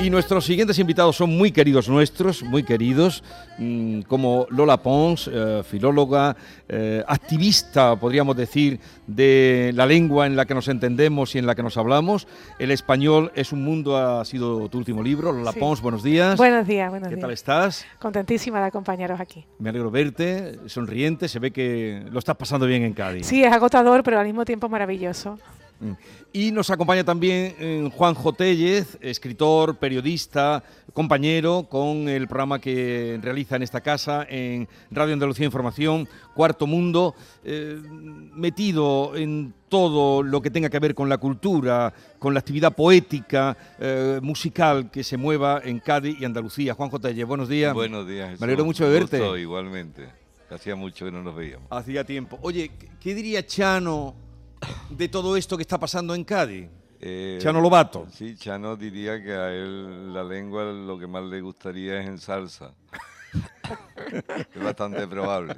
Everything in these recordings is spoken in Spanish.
Y nuestros siguientes invitados son muy queridos nuestros, muy queridos, mm, como Lola Pons, eh, filóloga, eh, activista, podríamos decir, de la lengua en la que nos entendemos y en la que nos hablamos. El español es un mundo, ha sido tu último libro. Lola Sí. Pons, buenos días. Buenos días, buenos ¿Qué días. tal estás? Contentísima de acompañaros aquí. Me alegro verte, sonriente, se ve que lo estás pasando bien en Cádiz. Sí, es agotador, pero al mismo tiempo maravilloso. Y nos acompaña también eh, Juan Tellez, escritor, periodista, compañero con el programa que realiza en esta casa, en Radio Andalucía Información, Cuarto Mundo, eh, metido en todo lo que tenga que ver con la cultura, con la actividad poética, eh, musical que se mueva en Cádiz y Andalucía. Juan Tellez, buenos días. Buenos días. Jesús. Me alegro mucho de gusto, verte. igualmente. Hacía mucho que no nos veíamos. Hacía tiempo. Oye, ¿qué- ¿qué diría Chano de todo esto que está pasando en Cádiz? Eh, Chano Lobato. Sí, Chano diría que a él la lengua lo que más le gustaría es en salsa. es bastante probable.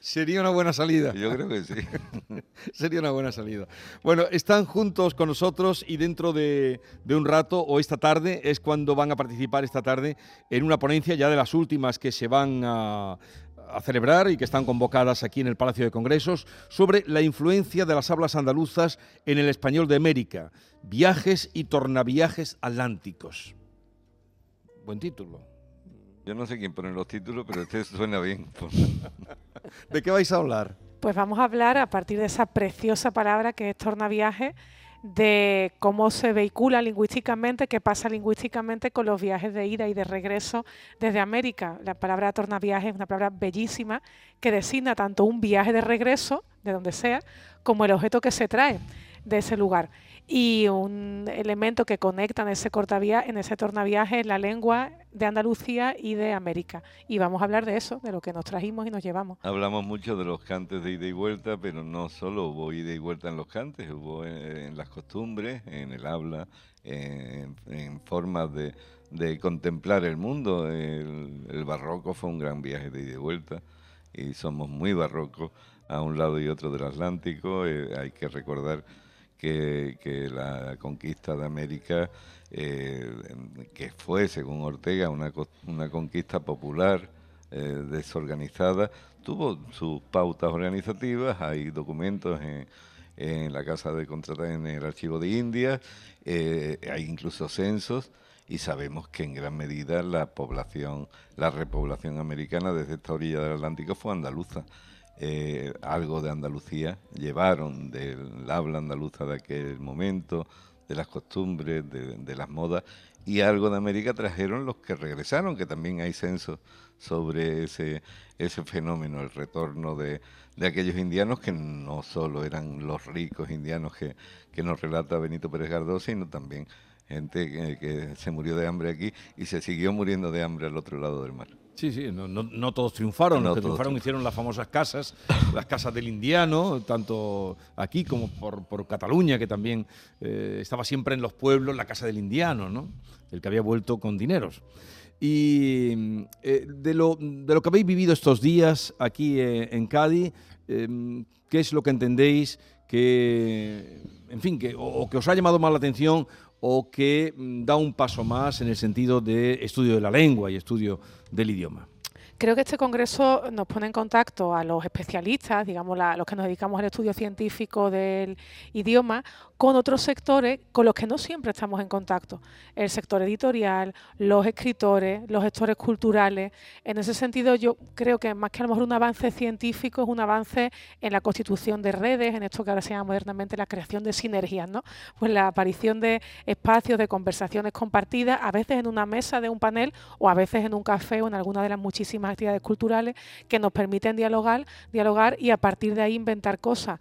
Sería una buena salida. Yo creo que sí. Sería una buena salida. Bueno, están juntos con nosotros y dentro de, de un rato o esta tarde es cuando van a participar esta tarde en una ponencia ya de las últimas que se van a, a celebrar y que están convocadas aquí en el Palacio de Congresos sobre la influencia de las hablas andaluzas en el español de América, viajes y tornaviajes atlánticos. Buen título. Yo no sé quién pone los títulos, pero este suena bien. ¿De qué vais a hablar? Pues vamos a hablar a partir de esa preciosa palabra que es tornaviaje, de cómo se vehicula lingüísticamente, qué pasa lingüísticamente con los viajes de ida y de regreso desde América. La palabra tornaviaje es una palabra bellísima que designa tanto un viaje de regreso, de donde sea, como el objeto que se trae de ese lugar. Y un elemento que conecta en ese, cortavia- en ese tornaviaje la lengua de Andalucía y de América. Y vamos a hablar de eso, de lo que nos trajimos y nos llevamos. Hablamos mucho de los cantes de ida y vuelta, pero no solo hubo ida y vuelta en los cantes, hubo en, en las costumbres, en el habla, en, en formas de, contemplar el mundo. El, el barroco fue un gran viaje de ida y vuelta y somos muy barrocos a un lado y otro del Atlántico. Eh, hay que recordar que, la conquista de América, eh, que fue, según Ortega, una, una conquista popular, eh, desorganizada, tuvo sus pautas organizativas, hay documentos en, la Casa de Contrata, en el Archivo de Indias, eh, hay incluso censos, y sabemos que en gran medida la población, la repoblación americana desde esta orilla del Atlántico fue andaluza. Eh, algo de Andalucía llevaron del habla andaluza de aquel momento, de las costumbres, de, de las modas, y algo de América trajeron los que regresaron, que también hay censos sobre ese, ese fenómeno, el retorno de, de aquellos indianos que no solo eran los ricos indianos que, que nos relata Benito Pérez Gardós, sino también gente que, que se murió de hambre aquí y se siguió muriendo de hambre al otro lado del mar. Sí, sí, no, no- no todos triunfaron, No los que todos triunfaron hicieron las famosas casas, las casas del indiano, tanto aquí como por, por Cataluña, que también eh, estaba siempre en los pueblos la casa del indiano, ¿no? El que había vuelto con dineros. Y eh, de, lo, de lo que habéis vivido estos días aquí eh, en Cádiz, eh, ¿qué es lo que entendéis que, en fin, que, o, o que os ha llamado más la atención o que mm, da un paso más en el sentido de estudio de la lengua y estudio del idioma? Creo que este congreso nos pone en contacto a los especialistas, digamos, la- los que nos dedicamos al estudio científico del idioma, con otros sectores con los que no siempre estamos en contacto. El sector editorial, los escritores, los gestores culturales. En ese sentido, yo creo que más que a lo mejor un avance científico, es un avance en la constitución de redes, en esto que ahora se llama modernamente la creación de sinergias, ¿no? Pues la aparición de espacios de conversaciones compartidas, a veces en una mesa de un panel o a veces en un café o en alguna de las muchísimas actividades culturales que nos permiten dialogar, dialogar y a partir de ahí inventar cosas.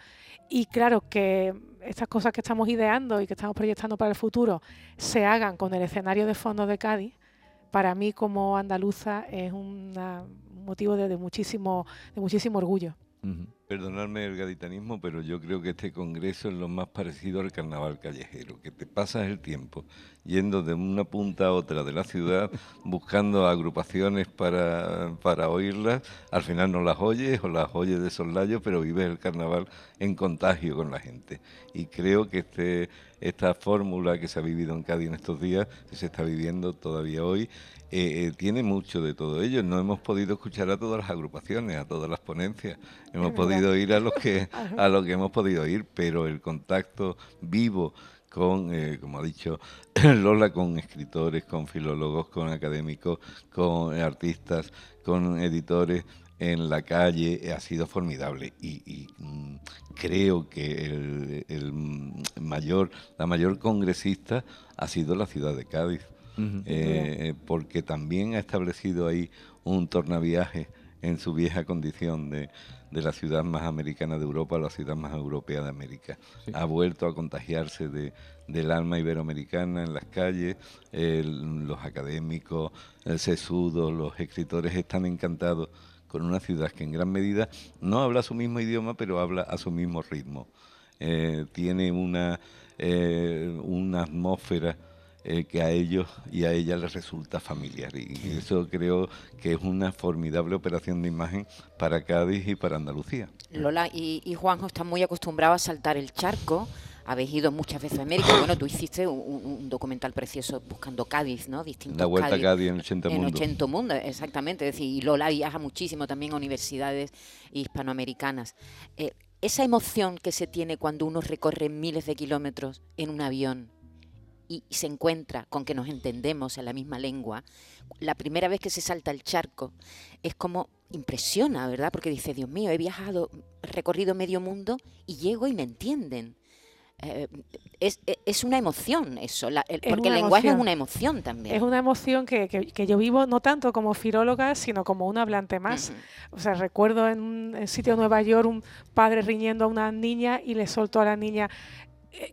Y claro que estas cosas que estamos ideando y que estamos proyectando para el futuro se hagan con el escenario de fondo de Cádiz, para mí como andaluza es un motivo de, muchísimo, de muchísimo orgullo. Perdonadme el gaditanismo, pero yo creo que este congreso es lo más parecido al carnaval callejero, que te pasas el tiempo yendo de una punta a otra de la ciudad buscando agrupaciones para, para oírlas, al final no las oyes o las oyes de soslayo, pero vives el carnaval en contagio con la gente. Y creo que este, esta fórmula que se ha vivido en Cádiz en estos días, que se está viviendo todavía hoy, eh, eh, tiene mucho de todo ello. No hemos podido escuchar a todas las agrupaciones, a todas las ponencias. Hemos podido ir a los que a lo que hemos podido ir, pero el contacto vivo con, eh, como ha dicho Lola, con escritores, con filólogos, con académicos, con artistas, con editores en la calle ha sido formidable. Y, mm, creo que el, mayor, la mayor congresista ha sido la ciudad de Cádiz. Eh, porque también ha establecido ahí un tornaviaje en su vieja condición de, la ciudad más americana de Europa la ciudad más europea de América. Ha vuelto a contagiarse de, del alma iberoamericana en las calles, los académicos, el sesudo, los escritores están encantados con una ciudad que en gran medida no habla su mismo idioma, pero habla a su mismo ritmo. Eh, tiene una, eh, una atmósfera eh, que a ellos y a ella les resulta familiar. Y eso creo que es una formidable operación de imagen para Cádiz y para Andalucía. Lola y, Juanjo están muy acostumbrados a saltar el charco habéis ido muchas veces a América. Bueno, tú hiciste un, documental precioso buscando Cádiz, ¿no? Distintos La vuelta a Cádiz en 80 Mundo. En 80 Mundo, exactamente. Es decir, y Lola viaja muchísimo también a universidades hispanoamericanas. Eh, esa emoción que se tiene cuando uno recorre miles de kilómetros en un avión, y se encuentra con que nos entendemos en la misma lengua, la primera vez que se salta el charco es como impresiona, ¿verdad? Porque dice, Dios mío, he viajado, recorrido medio mundo y llego y me entienden. Eh, es, es, una emoción eso, porque el lenguaje es una emoción también. Es una emoción que, que, yo vivo no tanto como filóloga, sino como un hablante más. O sea, recuerdo en un sitio de Nueva York un padre riñendo a una niña y le soltó a la niña,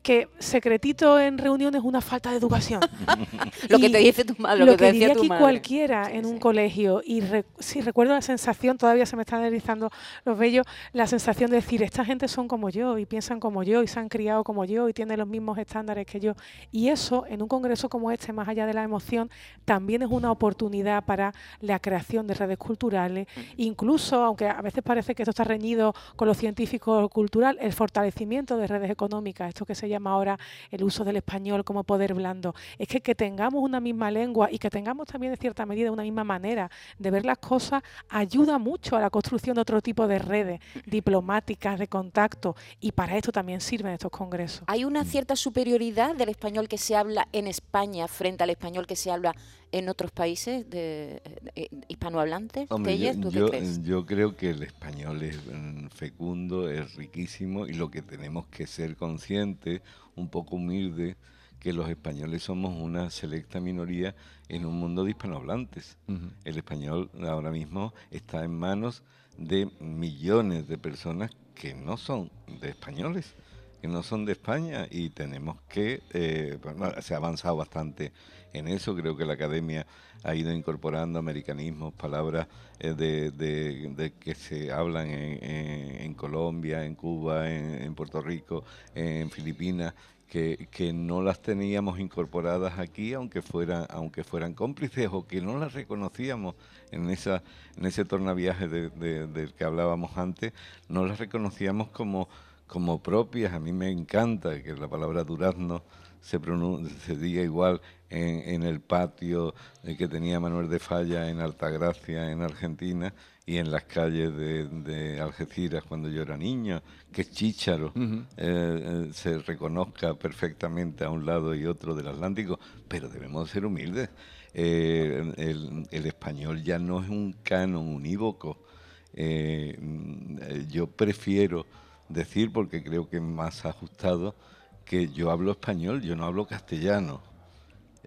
que secretito en reuniones es una falta de educación. lo que te dice tu madre. Lo, que, diría aquí cualquiera en un colegio. Y si recuerdo la sensación, todavía se me están deslizando los vellos, la sensación de decir, esta gente son como yo y piensan como yo y se han criado como yo y tienen los mismos estándares que yo. Y eso, en un congreso como este, más allá de la emoción, también es una oportunidad para la creación de redes culturales. Incluso, aunque a veces parece que esto está reñido con lo científico cultural, el fortalecimiento de redes económicas. Esto que se llama ahora el uso del español como poder blando. Es que que tengamos una misma lengua y que tengamos también de cierta medida una misma manera de ver las cosas ayuda mucho a la construcción de otro tipo de redes diplomáticas, de contacto y para esto también sirven estos congresos. ¿Hay una cierta superioridad del español que se habla en España frente al español que se habla en otros países de, hispanohablantes? yo, creo que el español es mm, fecundo, es riquísimo y lo que tenemos que ser conscientes, un poco humilde, que los españoles somos una selecta minoría en un mundo de hispanohablantes. El español ahora mismo está en manos de millones de personas que no son de españoles, que no son de España y tenemos que, eh, se ha avanzado bastante en eso. Creo que la academia ha ido incorporando americanismos, palabras eh, de, que se hablan en, Colombia, en Cuba, en, Puerto Rico, en Filipinas. Que, no las teníamos incorporadas aquí, aunque, fuera, aunque fueran cómplices o que no las reconocíamos en, esa, en ese tornaviaje del que hablábamos antes, no las reconocíamos como, como propias. A mí me encanta que la palabra durazno se, se diga igual en, el patio que tenía Manuel de Falla en Altagracia, en Argentina, y en las calles de, Algeciras cuando yo era niño, que Chícharo eh, eh, se reconozca perfectamente a un lado y otro del Atlántico, pero debemos ser humildes. Eh, el, español ya no es un canon unívoco. yo prefiero decir, porque creo que es más ajustado, que yo hablo español, yo no hablo castellano.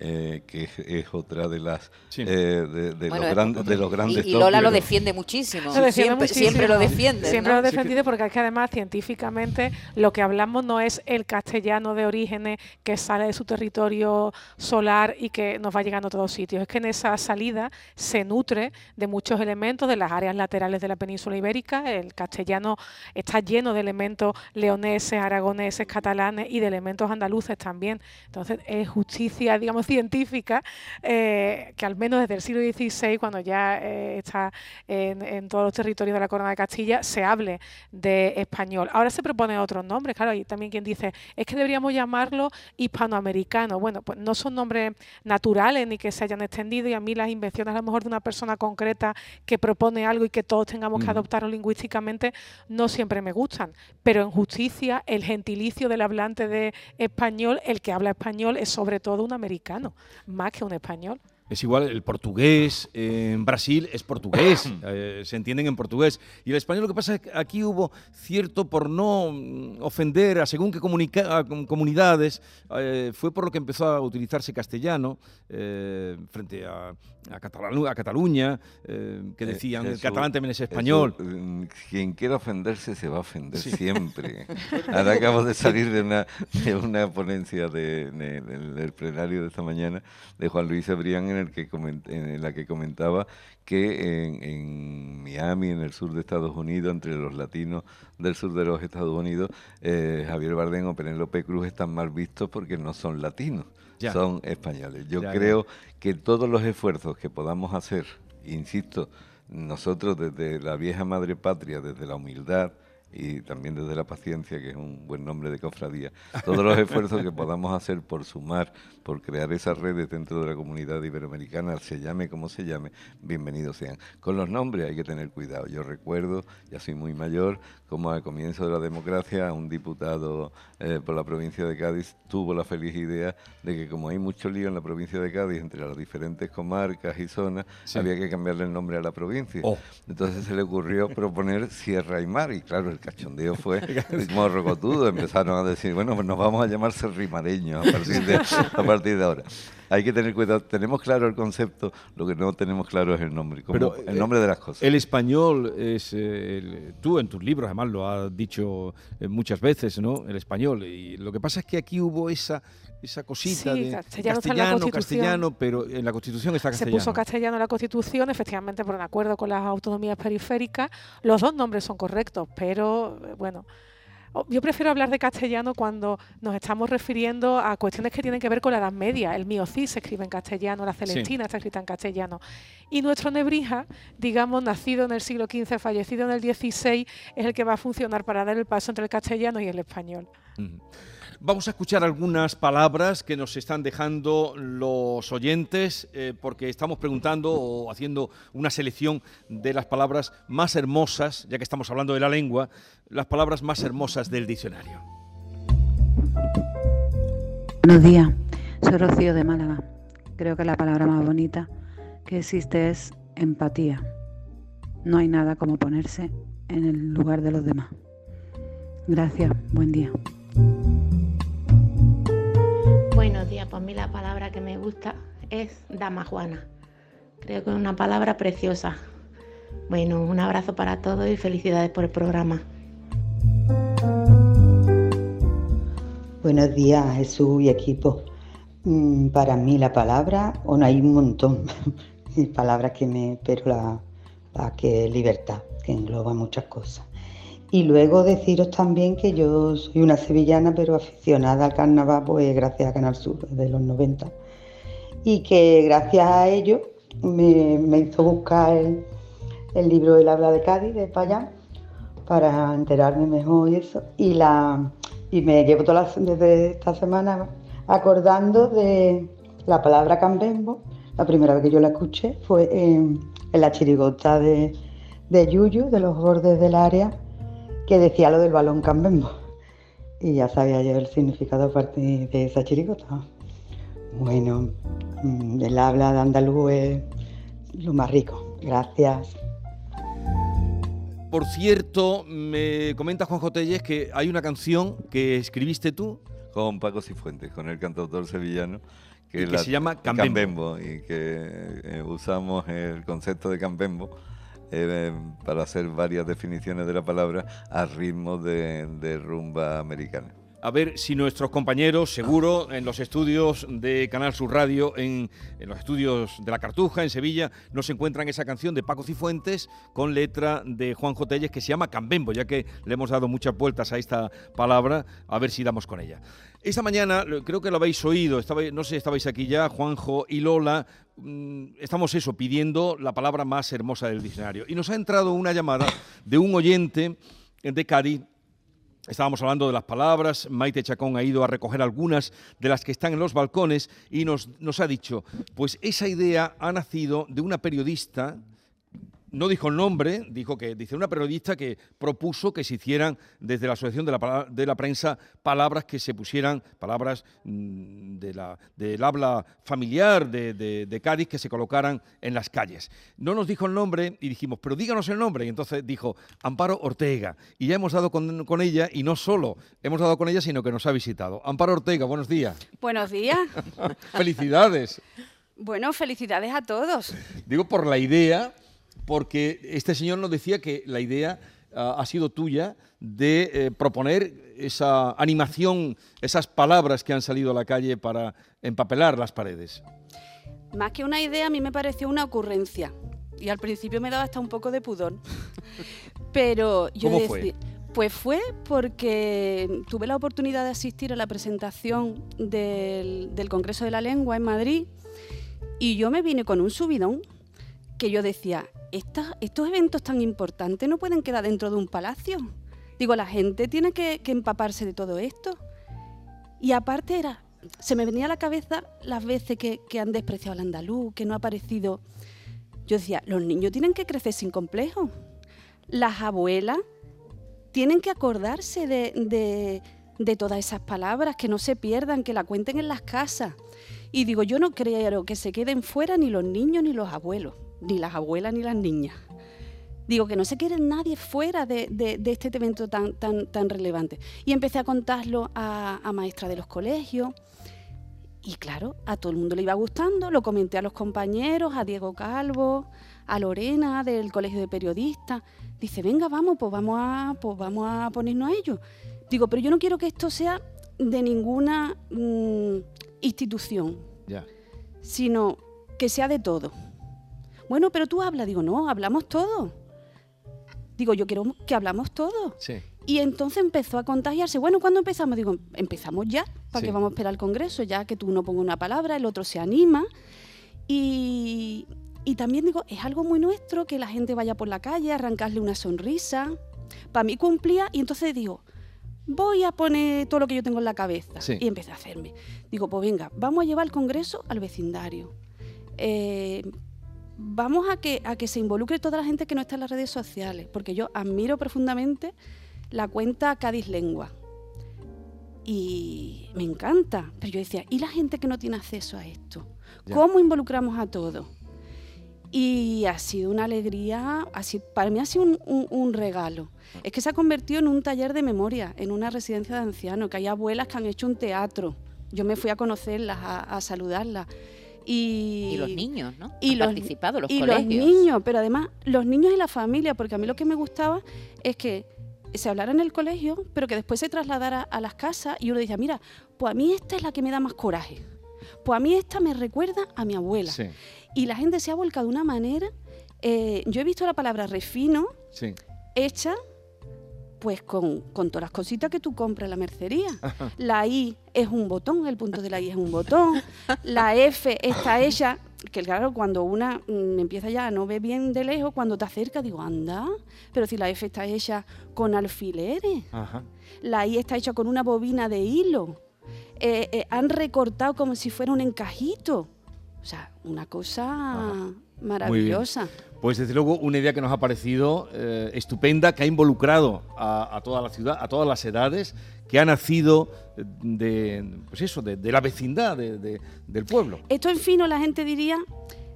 Eh, que es, otra de las eh, de, los grandes de los grandes y, Lola lo defiende muchísimo. siempre, lo defiende. Siempre lo ha defendido porque es que además científicamente lo que hablamos no es el castellano de orígenes que sale de su territorio solar y que nos va llegando a todos sitios. Es que en esa salida se nutre de muchos elementos de las áreas laterales de la península ibérica. El castellano está lleno de elementos leoneses, aragoneses, catalanes y de elementos andaluces también. Entonces es justicia, digamos, científica, eh, que al menos desde el siglo XVI, cuando ya eh, está en, todos los territorios de la Corona de Castilla, se hable de español. Ahora se proponen otros nombres, claro, hay también quien dice, es que deberíamos llamarlo hispanoamericano. Bueno, pues no son nombres naturales ni que se hayan extendido y a mí las invenciones a lo mejor de una persona concreta que propone algo y que todos tengamos que adoptarlo lingüísticamente no siempre me gustan, pero en justicia el gentilicio del hablante de español, el que habla español es sobre todo un americano más que un español. Es igual, el portugués en Brasil es portugués, eh, se entienden en portugués. Y el español lo que pasa es que aquí hubo cierto, por no mm, ofender a según qué comunidades, eh, fue por lo que empezó a utilizarse castellano eh, frente a, a, Cataluña, que decían, el catalán también es español. Mm, quien quiera ofenderse se va a ofender siempre. Ahora acabo de salir de una, de una ponencia de, del plenario de esta mañana de Juan Luis Ebrián en el que en la que comentaba que en, Miami, en el sur de Estados Unidos, entre los latinos del sur de los Estados Unidos, eh, Javier Bardem o Penélope Cruz están mal vistos porque no son latinos, son españoles. Yo creo que todos los esfuerzos que podamos hacer, insisto, nosotros desde la vieja madre patria, desde la humildad, y también desde la paciencia, que es un buen nombre de cofradía, todos los esfuerzos que podamos hacer por sumar, por crear esas redes dentro de la comunidad iberoamericana, se llame como se llame, bienvenidos sean. Con los nombres hay que tener cuidado. Yo recuerdo, ya soy muy mayor, como al comienzo de la democracia un diputado eh, por la provincia de Cádiz tuvo la feliz idea de que como hay mucho lío en la provincia de Cádiz entre las diferentes comarcas y zonas, había que cambiarle el nombre a la provincia. Oh. Entonces se le ocurrió proponer Sierra y Mar y claro, el cachondeo fue como rocotudo, empezaron a decir, bueno, pues nos vamos a llamar serrimareños a partir de, a partir de ahora hay que tener cuidado. Tenemos claro el concepto, lo que no tenemos claro es el nombre, como el nombre de las cosas. El español es, eh, tú en tus libros además lo has dicho eh, muchas veces, ¿no? El español. Y lo que pasa es que aquí hubo esa esa cosita de castellano, castellano, pero en la Constitución está castellano. Se puso castellano en la Constitución, efectivamente por un acuerdo con las autonomías periféricas. Los dos nombres son correctos, pero eh, bueno, yo prefiero hablar de castellano cuando nos estamos refiriendo a cuestiones que tienen que ver con la Edad Media. El Miocid se escribe en castellano, la Celestina está escrita en castellano. Y nuestro Nebrija, digamos, nacido en el siglo XV, fallecido en el XVI, es el que va a funcionar para dar el paso entre el castellano y el español. Vamos a escuchar algunas palabras que nos están dejando los oyentes, eh, porque estamos preguntando o haciendo una selección de las palabras más hermosas, ya que estamos hablando de la lengua, las palabras más hermosas del diccionario. Buenos días, soy Rocío de Málaga. Creo que la palabra más bonita que existe es empatía. No hay nada como ponerse en el lugar de los demás. Gracias, buen día. Buenos días, pues a mí la palabra que me gusta es dama juana. Creo que es una palabra preciosa. Bueno, un abrazo para todos y felicidades por el programa. Buenos días, Jesús y equipo. Mm, para mí la palabra, bueno, hay un montón de palabras que me, pero la, la que es libertad, que engloba muchas cosas. Y luego deciros también que yo soy una sevillana, pero aficionada al carnaval, pues gracias a Canal Sur, de los 90. Y que gracias a ello me, hizo buscar el, libro El habla de Cádiz, de Payán, para enterarme mejor y eso. Y, la, y me llevo toda desde esta semana acordando de la palabra cambembo. La primera vez que yo la escuché fue en, la chirigota de, de Yuyu, de los bordes del área que decía lo del balón cambembo. Y ya sabía yo el significado a partir de esa chirigota. Bueno, mm, el habla de andaluz es lo más rico. Gracias. Por cierto, me comenta Juan Jotelles que hay una canción que escribiste tú. Con Paco Cifuentes, con el cantautor sevillano, que, se llama Cambembo. y que eh, usamos el concepto de Cambembo eh, para hacer varias definiciones de la palabra a ritmo de rumba americana a ver si nuestros compañeros, seguro, en los estudios de Canal Sur Radio, en, los estudios de La Cartuja, en Sevilla, nos encuentran esa canción de Paco Cifuentes con letra de Juan Telles que se llama Cambembo, ya que le hemos dado muchas vueltas a esta palabra, a ver si damos con ella. Esta mañana, creo que lo habéis oído, no sé si estabais aquí ya, Juanjo y Lola, mm, estamos eso, pidiendo la palabra más hermosa del diccionario. Y nos ha entrado una llamada de un oyente de Cádiz Estábamos hablando de las palabras, Maite Chacón ha ido a recoger algunas de las que están en los balcones y nos, nos ha dicho, pues esa idea ha nacido de una periodista no dijo el nombre, dijo que dice una periodista que propuso que se hicieran desde la Asociación de la, de la Prensa palabras que se pusieran, palabras mm, de la, del habla familiar de, de, Cádiz que se colocaran en las calles. No nos dijo el nombre y dijimos, pero díganos el nombre. Y entonces dijo Amparo Ortega. Y ya hemos dado con, con ella, y no solo hemos dado con ella, sino que nos ha visitado. Amparo Ortega, buenos días. Buenos días. Felicidades. Bueno, felicidades a todos. Digo por la idea porque este señor nos decía que la idea ah, ha sido tuya de eh, proponer esa animación, esas palabras que han salido a la calle para empapelar las paredes. Más que una idea, a mí me pareció una ocurrencia. Y al principio me daba hasta un poco de pudor. Pero yo ¿Cómo fue? Pues fue porque tuve la oportunidad de asistir a la presentación del, del Congreso de la Lengua en Madrid y yo me vine con un subidón que yo decía, estos eventos tan importantes no pueden quedar dentro de un palacio. Digo, la gente tiene que, empaparse de todo esto. Y aparte era, se me venía a la cabeza las veces que, han despreciado al andaluz, que no ha aparecido. Yo decía, los niños tienen que crecer sin complejo. Las abuelas tienen que acordarse de, de todas esas palabras, que no se pierdan, que la cuenten en las casas. Y digo, yo no creo que se queden fuera ni los niños ni los abuelos ni las abuelas ni las niñas. Digo que no se quiere nadie fuera de, este evento tan, tan, tan relevante. Y empecé a contarlo a, a maestras de los colegios. Y claro, a todo el mundo le iba gustando, lo comenté a los compañeros, a Diego Calvo, a Lorena del Colegio de Periodistas. Dice, venga, vamos, pues vamos a, pues vamos a ponernos a ello. Digo, pero yo no quiero que esto sea de ninguna mm, institución, sino que sea de todo. Bueno, pero tú habla. Digo, no, hablamos todo. Digo, yo quiero que hablamos todo. Sí. Y entonces empezó a contagiarse. Bueno, ¿cuándo empezamos? Digo, empezamos ya, para que vamos a esperar al Congreso, ya que tú no pongas una palabra, el otro se anima. Y, y también digo, es algo muy nuestro que la gente vaya por la calle, arrancarle una sonrisa. Para mí cumplía y entonces digo, voy a poner todo lo que yo tengo en la cabeza. Y empecé a hacerme. Digo, pues venga, vamos a llevar el Congreso al vecindario. Eh, vamos a que, a que se involucre toda la gente que no está en las redes sociales, porque yo admiro profundamente la cuenta Cádiz Lengua. Y me encanta. Pero yo decía, ¿y la gente que no tiene acceso a esto? ¿Cómo involucramos a todos? Y ha sido una alegría, para mí ha sido un, regalo. Es que se ha convertido en un taller de memoria, en una residencia de ancianos, que hay abuelas que han hecho un teatro. Yo me fui a conocerlas, a, a saludarlas. Y, los niños, ¿no? Y los, participado, los y los niños, pero además los niños y la familia, porque a mí lo que me gustaba es que se hablara en el colegio, pero que después se trasladara a las casas y uno decía, mira, pues a mí esta es la que me da más coraje. Pues a mí esta me recuerda a mi abuela. Y la gente se ha volcado de una manera. Eh, yo he visto la palabra refino hecha pues con, todas las cositas que tú compras en la mercería. La I es un botón, el punto de la I es un botón. La F está hecha, que claro, cuando una mm, empieza ya a no ver bien de lejos, cuando te acerca digo, anda, pero si la F está hecha con alfileres. La I está hecha con una bobina de hilo. Eh, eh, han recortado como si fuera un encajito. O sea, una cosa maravillosa. Pues desde luego una idea que nos ha parecido eh, estupenda, que ha involucrado a, toda la ciudad, a todas las edades, que ha nacido de, pues eso, de, la vecindad del pueblo. Esto en fino la gente diría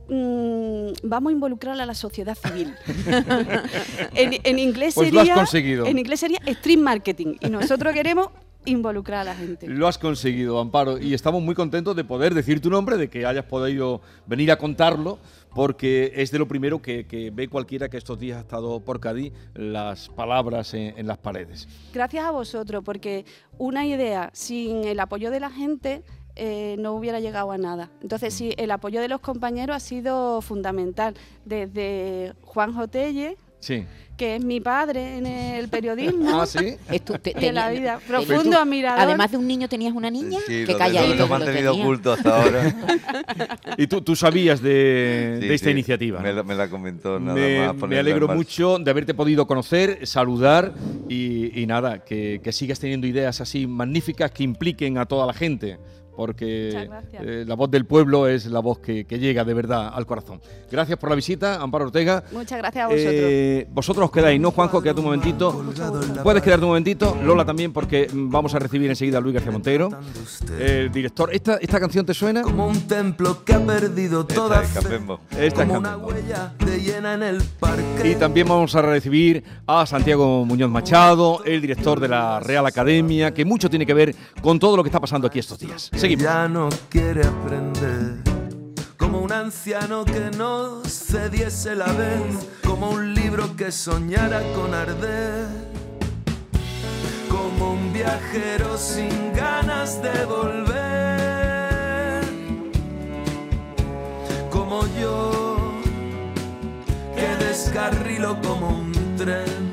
mm, vamos a involucrar a la sociedad civil. en, inglés pues sería, lo has conseguido. En inglés sería stream marketing y nosotros queremos involucrar a la gente. Lo has conseguido, Amparo, y estamos muy contentos de poder decir tu nombre, de que hayas podido venir a contarlo, porque es de lo primero que, ve cualquiera que estos días ha estado por Cádiz, las palabras en, las paredes. Gracias a vosotros, porque una idea sin el apoyo de la gente eh, no hubiera llegado a nada. Entonces, sí, el apoyo de los compañeros ha sido fundamental. Desde Juan Jotelle, sí que es mi padre en el periodismo. Ah, sí. de la vida. Profundo admirador. Además de un niño, tenías una niña sí, que calla. Lo, lo mantenido oculto hasta ahora. y tú, tú sabías de, esta iniciativa. Me, la, me, la, comentó nada me, más. Me alegro mucho de haberte podido conocer, saludar y, nada, que, que sigas teniendo ideas así magníficas que impliquen a toda la gente porque eh, la voz del pueblo es la voz que, llega de verdad al corazón. Gracias por la visita, Amparo Ortega. Muchas gracias a vosotros. Eh, vosotros os quedáis, ¿no, Juanjo? Quédate un momentito. Puedes quedarte un momentito, Lola también, porque vamos a recibir enseguida a Luis García Montero, el director. ¿Esta, ¿Esta canción te suena? Como un templo que ha perdido toda Esta es Como una huella de llena en el parque. Y también vamos a recibir a Santiago Muñoz Machado, el director de la Real Academia, que mucho tiene que ver con todo lo que está pasando aquí estos días. Ya no quiere aprender. Como un anciano que no cediese la vez. Como un libro que soñara con arder. Como un viajero sin ganas de volver. Como yo que descarrilo como un tren.